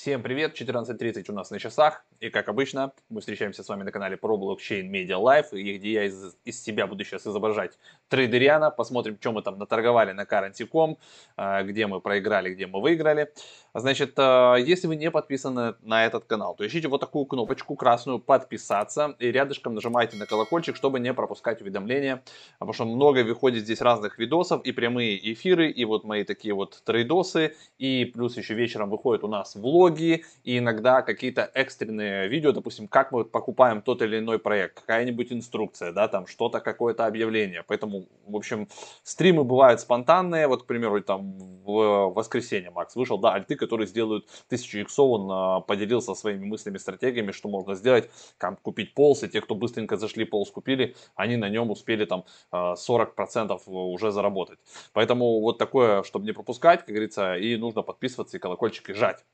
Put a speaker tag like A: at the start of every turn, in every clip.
A: Всем привет, 14.30 у нас на часах, и как обычно, мы встречаемся с вами на канале про блокчейн Media Life, где я из, из себя буду сейчас изображать трейдериана, посмотрим, что мы там наторговали на Currency.com, а, где мы проиграли, где мы выиграли. Значит, а, если вы не подписаны на этот канал, то ищите вот такую кнопочку красную «Подписаться» и рядышком нажимайте на колокольчик, чтобы не пропускать уведомления, потому что много выходит здесь разных видосов, и прямые эфиры, и вот мои такие вот трейдосы, и плюс еще вечером выходит у нас влог, влоги и иногда какие-то экстренные видео, допустим, как мы покупаем тот или иной проект, какая-нибудь инструкция, да, там что-то, какое-то объявление. Поэтому, в общем, стримы бывают спонтанные. Вот, к примеру, там в воскресенье Макс вышел, да, альты, которые сделают 1000 иксов, он а, поделился своими мыслями, стратегиями, что можно сделать, как купить полз, и те, кто быстренько зашли полз купили, они на нем успели там 40% а, уже заработать. Поэтому вот такое, чтобы не пропускать, как говорится, и нужно подписываться и колокольчик и жать.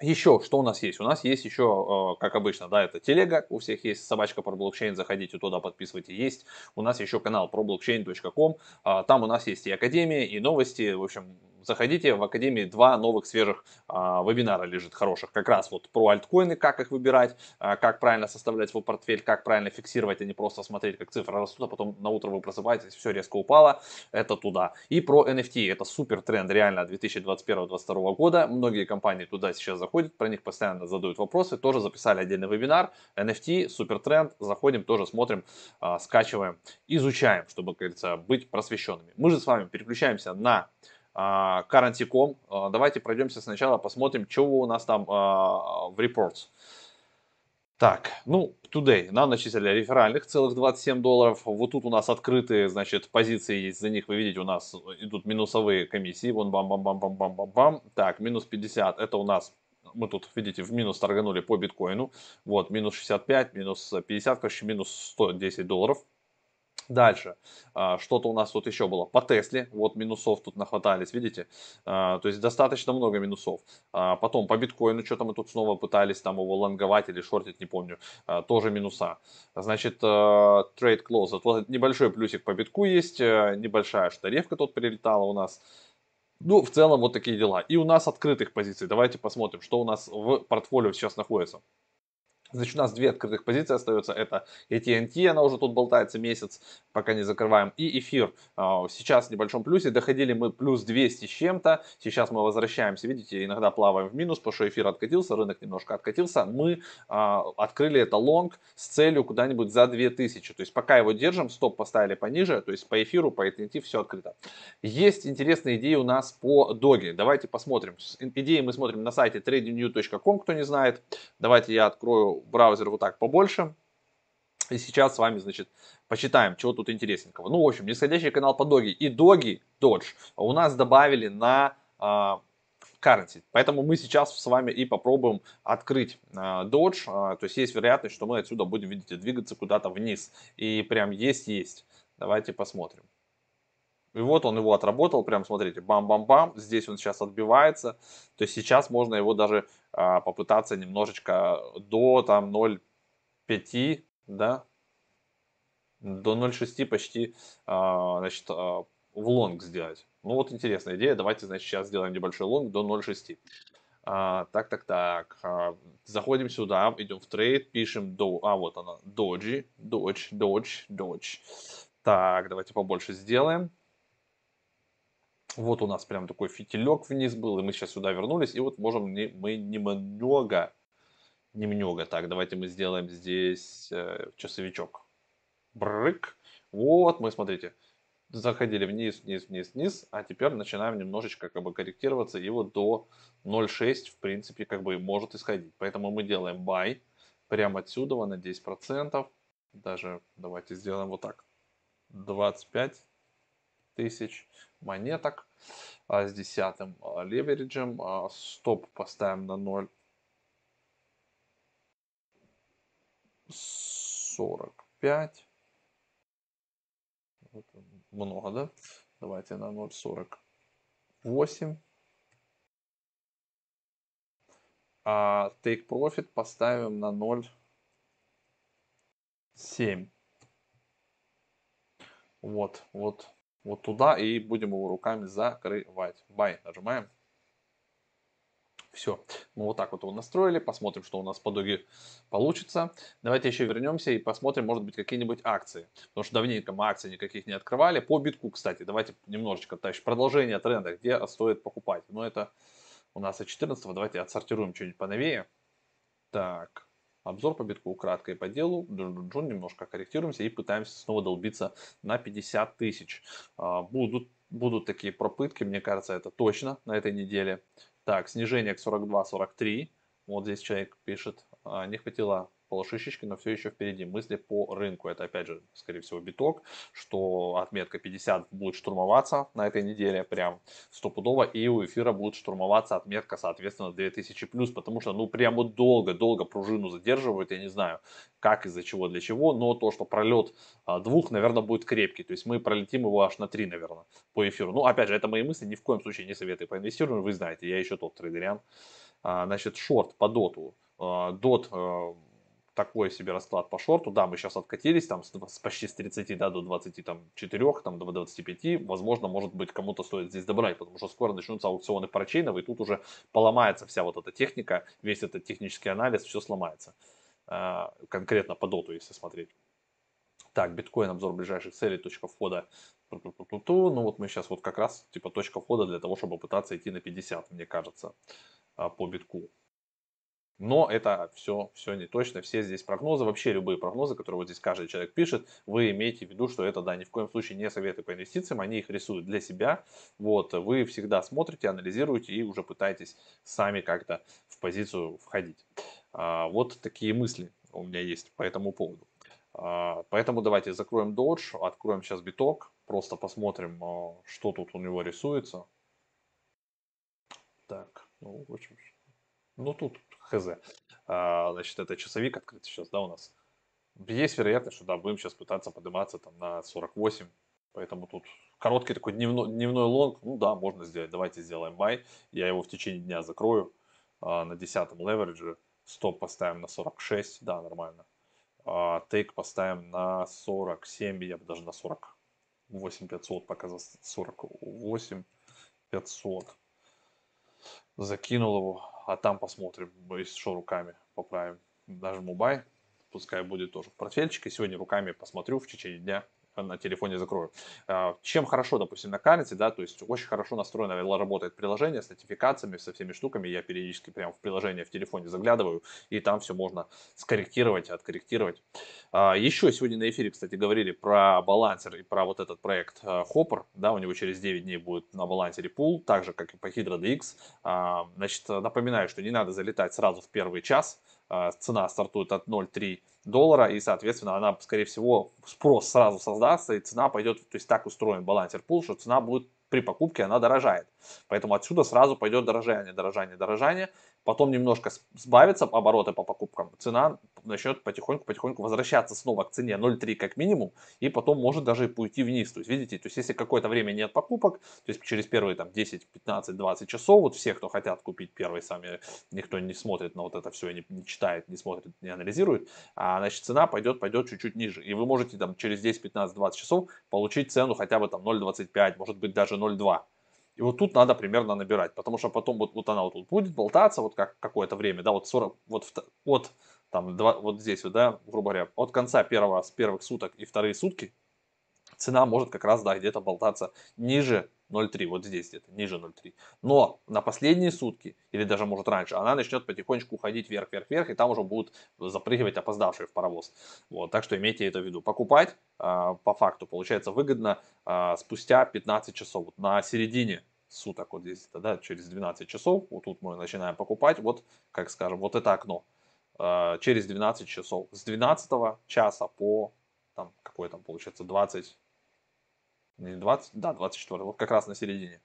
A: Еще что у нас есть? У нас есть еще, э, как обычно, да, это телега, у всех есть собачка про блокчейн, заходите туда, подписывайте, есть. У нас еще канал про blockchain.com, а, там у нас есть и академия, и новости, в общем, заходите в Академии два новых свежих а, вебинара лежит хороших. Как раз вот про альткоины, как их выбирать, а, как правильно составлять свой портфель, как правильно фиксировать, а не просто смотреть, как цифры растут, а потом на утро вы просыпаетесь, все резко упало. Это туда. И про NFT. Это супер тренд реально 2021-2022 года. Многие компании туда сейчас заходят, про них постоянно задают вопросы. Тоже записали отдельный вебинар. NFT, супер тренд. Заходим, тоже смотрим, а, скачиваем, изучаем, чтобы, как говорится, быть просвещенными. Мы же с вами переключаемся на currency.com. А, давайте пройдемся сначала, посмотрим, что у нас там а, в reports. Так, ну, today нам начислили реферальных целых 27 долларов. Вот тут у нас открытые, значит, позиции есть. За них, вы видите, у нас идут минусовые комиссии. Вон бам-бам-бам-бам-бам-бам. Так, минус 50, это у нас мы тут, видите, в минус торганули по биткоину. Вот, минус 65, минус 50, короче, минус 110 долларов. Дальше, а, что-то у нас тут еще было. По Тесле, вот минусов тут нахватались, видите? А, то есть достаточно много минусов. А, потом по биткоину, что-то мы тут снова пытались там его лонговать или шортить, не помню. Тоже минуса. Значит, trade close. Вот небольшой плюсик по битку есть, небольшая штаревка тут прилетала у нас. Ну, в целом вот такие дела. И у нас открытых позиций. Давайте посмотрим, что у нас в портфолио сейчас находится. Значит, у нас две открытых позиции остается. Это AT&T, она уже тут болтается месяц, пока не закрываем. И эфир. А, сейчас в небольшом плюсе. Доходили мы плюс 200 с чем-то. Сейчас мы возвращаемся. Видите, иногда плаваем в минус, потому что эфир откатился, рынок немножко откатился. Мы а, открыли это лонг с целью куда-нибудь за 2000. То есть пока его держим, стоп поставили пониже. То есть по эфиру, по AT&T все открыто. Есть интересные идеи у нас по доге. Давайте посмотрим. Идеи мы смотрим на сайте tradingnew.com, кто не знает. Давайте я открою браузер вот так побольше. И сейчас с вами, значит, почитаем, чего тут интересненького. Ну, в общем, нисходящий канал по доги и доги, Dodge, у нас добавили на э, currency. Поэтому мы сейчас с вами и попробуем открыть э, Dodge. Э, то есть есть вероятность, что мы отсюда будем, видите, двигаться куда-то вниз. И прям есть-есть. Давайте посмотрим. И вот он его отработал, прям смотрите, бам-бам-бам, здесь он сейчас отбивается. То есть сейчас можно его даже а, попытаться немножечко до там 0,5, да, до 0,6 почти, а, значит, а, в лонг сделать. Ну вот интересная идея, давайте, значит, сейчас сделаем небольшой лонг до 0,6. А, так, так, так. А, заходим сюда, идем в trade, пишем до, а вот она, Doge, Doge, Doge, Doge. Так, давайте побольше сделаем. Вот у нас прям такой фитилек вниз был, и мы сейчас сюда вернулись, и вот можем не, мы немного, немного, так, давайте мы сделаем здесь э, часовичок. Брык. Вот мы, смотрите, заходили вниз, вниз, вниз, вниз, а теперь начинаем немножечко как бы корректироваться, и вот до 0.6 в принципе как бы может исходить. Поэтому мы делаем buy прямо отсюда на 10%, даже давайте сделаем вот так, 25 тысяч монеток а, с десятым а, левериджем. А, стоп поставим на 0. 45. Много, да? Давайте на 0.48. А take profit поставим на 0.7. Вот, вот вот туда и будем его руками закрывать. Buy нажимаем. Все, мы вот так вот его настроили, посмотрим, что у нас по доге получится. Давайте еще вернемся и посмотрим, может быть, какие-нибудь акции. Потому что давненько мы акций никаких не открывали. По битку, кстати, давайте немножечко, то есть продолжение тренда, где стоит покупать. Но это у нас от 14 давайте отсортируем что-нибудь поновее. Так, обзор по битку кратко по делу. Джун немножко корректируемся и пытаемся снова долбиться на 50 тысяч. А, будут, будут такие пропытки, мне кажется, это точно на этой неделе. Так, снижение к 42-43. Вот здесь человек пишет, а, не хватило полушишечки, но все еще впереди. Мысли по рынку. Это опять же, скорее всего, биток, что отметка 50 будет штурмоваться на этой неделе прям стопудово, и у эфира будет штурмоваться отметка, соответственно, 2000 плюс, потому что, ну, прям вот долго-долго пружину задерживают, я не знаю, как, из-за чего, для чего, но то, что пролет а, двух, наверное, будет крепкий, то есть мы пролетим его аж на 3, наверное, по эфиру. Ну, опять же, это мои мысли, ни в коем случае не советую по инвестированию, вы знаете, я еще тот трейдерян. А, значит, шорт по доту. А, дот такой себе расклад по шорту. Да, мы сейчас откатились там с, с почти с 30 да, до 24, там, до 25. Возможно, может быть, кому-то стоит здесь добрать, потому что скоро начнутся аукционы парачейнов, и тут уже поломается вся вот эта техника, весь этот технический анализ, все сломается. А, конкретно по доту, если смотреть. Так, биткоин, обзор ближайших целей, точка входа. Ну вот мы сейчас вот как раз типа точка входа для того, чтобы пытаться идти на 50, мне кажется, а, по битку. Но это все, все не точно, все здесь прогнозы, вообще любые прогнозы, которые вот здесь каждый человек пишет, вы имеете в виду, что это, да, ни в коем случае не советы по инвестициям, они их рисуют для себя, вот, вы всегда смотрите, анализируете и уже пытаетесь сами как-то в позицию входить. А, вот такие мысли у меня есть по этому поводу. А, поэтому давайте закроем Dodge, откроем сейчас биток, просто посмотрим, а, что тут у него рисуется. Так, ну, в общем, ну тут хз. А, значит, это часовик открыт сейчас, да, у нас. Есть вероятность, что да, будем сейчас пытаться подниматься там на 48. Поэтому тут короткий такой дневной, дневной лонг, ну да, можно сделать. Давайте сделаем buy. Я его в течение дня закрою а, на 10 леверидже. Стоп поставим на 46, да, нормально. А, take поставим на 47, я бы даже на 48 500 пока за 48 500. Закинул его а там посмотрим, если что, руками поправим. Нажму buy, пускай будет тоже в портфельчике. Сегодня руками посмотрю в течение дня на телефоне закрою. А, чем хорошо, допустим, на карте, да, то есть очень хорошо настроено работает приложение с нотификациями, со всеми штуками. Я периодически прямо в приложение в телефоне заглядываю, и там все можно скорректировать, откорректировать. А, еще сегодня на эфире, кстати, говорили про балансер и про вот этот проект Hopper, да, у него через 9 дней будет на балансере пул, так же, как и по Hydra DX. Значит, напоминаю, что не надо залетать сразу в первый час, цена стартует от 0,3 доллара, и, соответственно, она, скорее всего, спрос сразу создастся, и цена пойдет, то есть так устроен балансер пул, что цена будет при покупке, она дорожает. Поэтому отсюда сразу пойдет дорожание, дорожание, дорожание потом немножко сбавится обороты по покупкам, цена начнет потихоньку-потихоньку возвращаться снова к цене 0,3 как минимум, и потом может даже и уйти вниз. То есть, видите, то есть, если какое-то время нет покупок, то есть через первые там 10, 15, 20 часов, вот все, кто хотят купить первые сами, никто не смотрит на вот это все, не, не читает, не смотрит, не анализирует, а значит цена пойдет, пойдет чуть-чуть ниже. И вы можете там через 10, 15, 20 часов получить цену хотя бы там 0,25, может быть даже 0,2. И вот тут надо примерно набирать, потому что потом вот, вот она вот тут будет болтаться вот как какое-то время, да, вот 40, вот от там, два, вот здесь вот, да, грубо говоря, от конца первого, с первых суток и вторые сутки цена может как раз, да, где-то болтаться ниже 0,3, вот здесь где-то, ниже 0,3. Но на последние сутки, или даже может раньше, она начнет потихонечку уходить вверх, вверх, вверх, и там уже будут запрыгивать опоздавшие в паровоз. Вот, так что имейте это в виду. Покупать э, по факту получается выгодно э, спустя 15 часов, вот на середине суток, вот здесь, да, через 12 часов, вот тут мы начинаем покупать, вот, как скажем, вот это окно, э, через 12 часов, с 12 часа по, там, какой там получается, 20, не 20, да, 24, вот как раз на середине.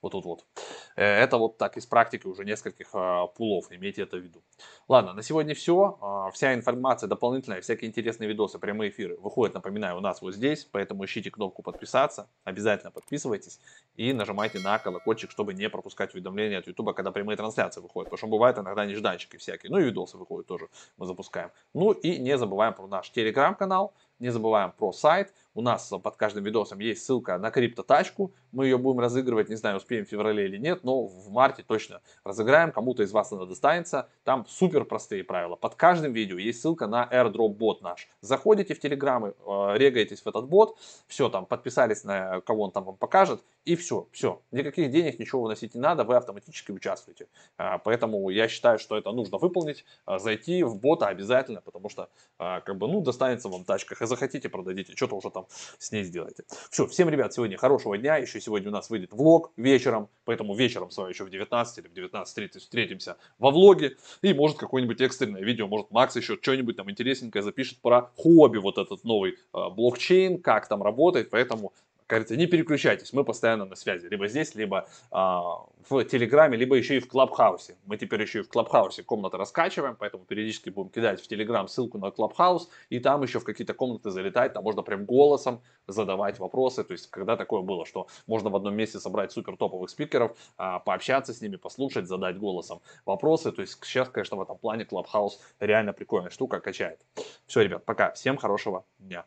A: Вот тут вот. Э, это вот так из практики уже нескольких а, пулов, имейте это в виду. Ладно, на сегодня все. А, вся информация дополнительная, всякие интересные видосы, прямые эфиры выходят, напоминаю, у нас вот здесь, поэтому ищите кнопку подписаться, обязательно подписывайтесь и нажимайте на колокольчик, чтобы не пропускать уведомления от YouTube, когда прямые трансляции выходят, потому что бывают иногда нежданчики всякие, ну и видосы выходят тоже, мы запускаем. Ну и не забываем про наш телеграм-канал, не забываем про сайт. У нас под каждым видосом есть ссылка на криптотачку. Мы ее будем разыгрывать, не знаю, успеем в феврале или нет, но в марте точно разыграем. Кому-то из вас она достанется. Там супер простые правила. Под каждым видео есть ссылка на airdrop бот наш. Заходите в Телеграм, э, регаетесь в этот бот, все там, подписались на кого он там вам покажет, и все, все. Никаких денег, ничего выносить не надо, вы автоматически участвуете. А, поэтому я считаю, что это нужно выполнить, а, зайти в бота обязательно, потому что, как бы, ну, достанется вам тачка. Захотите, продадите, что-то уже там с ней сделайте. Все, всем, ребят, сегодня хорошего дня. Еще сегодня у нас выйдет влог вечером, поэтому вечером с вами еще в 19 или в 19.30 встретимся во влоге. И может какое-нибудь экстренное видео, может Макс еще что-нибудь там интересненькое запишет про Huobi, вот этот новый блокчейн, как там работает. Поэтому говорится, не переключайтесь, мы постоянно на связи, либо здесь, либо а, в Телеграме, либо еще и в Клабхаусе. Мы теперь еще и в Клабхаусе комнаты раскачиваем, поэтому периодически будем кидать в Телеграм ссылку на Клабхаус, и там еще в какие-то комнаты залетать, там можно прям голосом задавать вопросы, то есть когда такое было, что можно в одном месте собрать супер топовых спикеров, а, пообщаться с ними, послушать, задать голосом вопросы, то есть сейчас, конечно, в этом плане Клабхаус реально прикольная штука, качает. Все, ребят, пока, всем хорошего дня.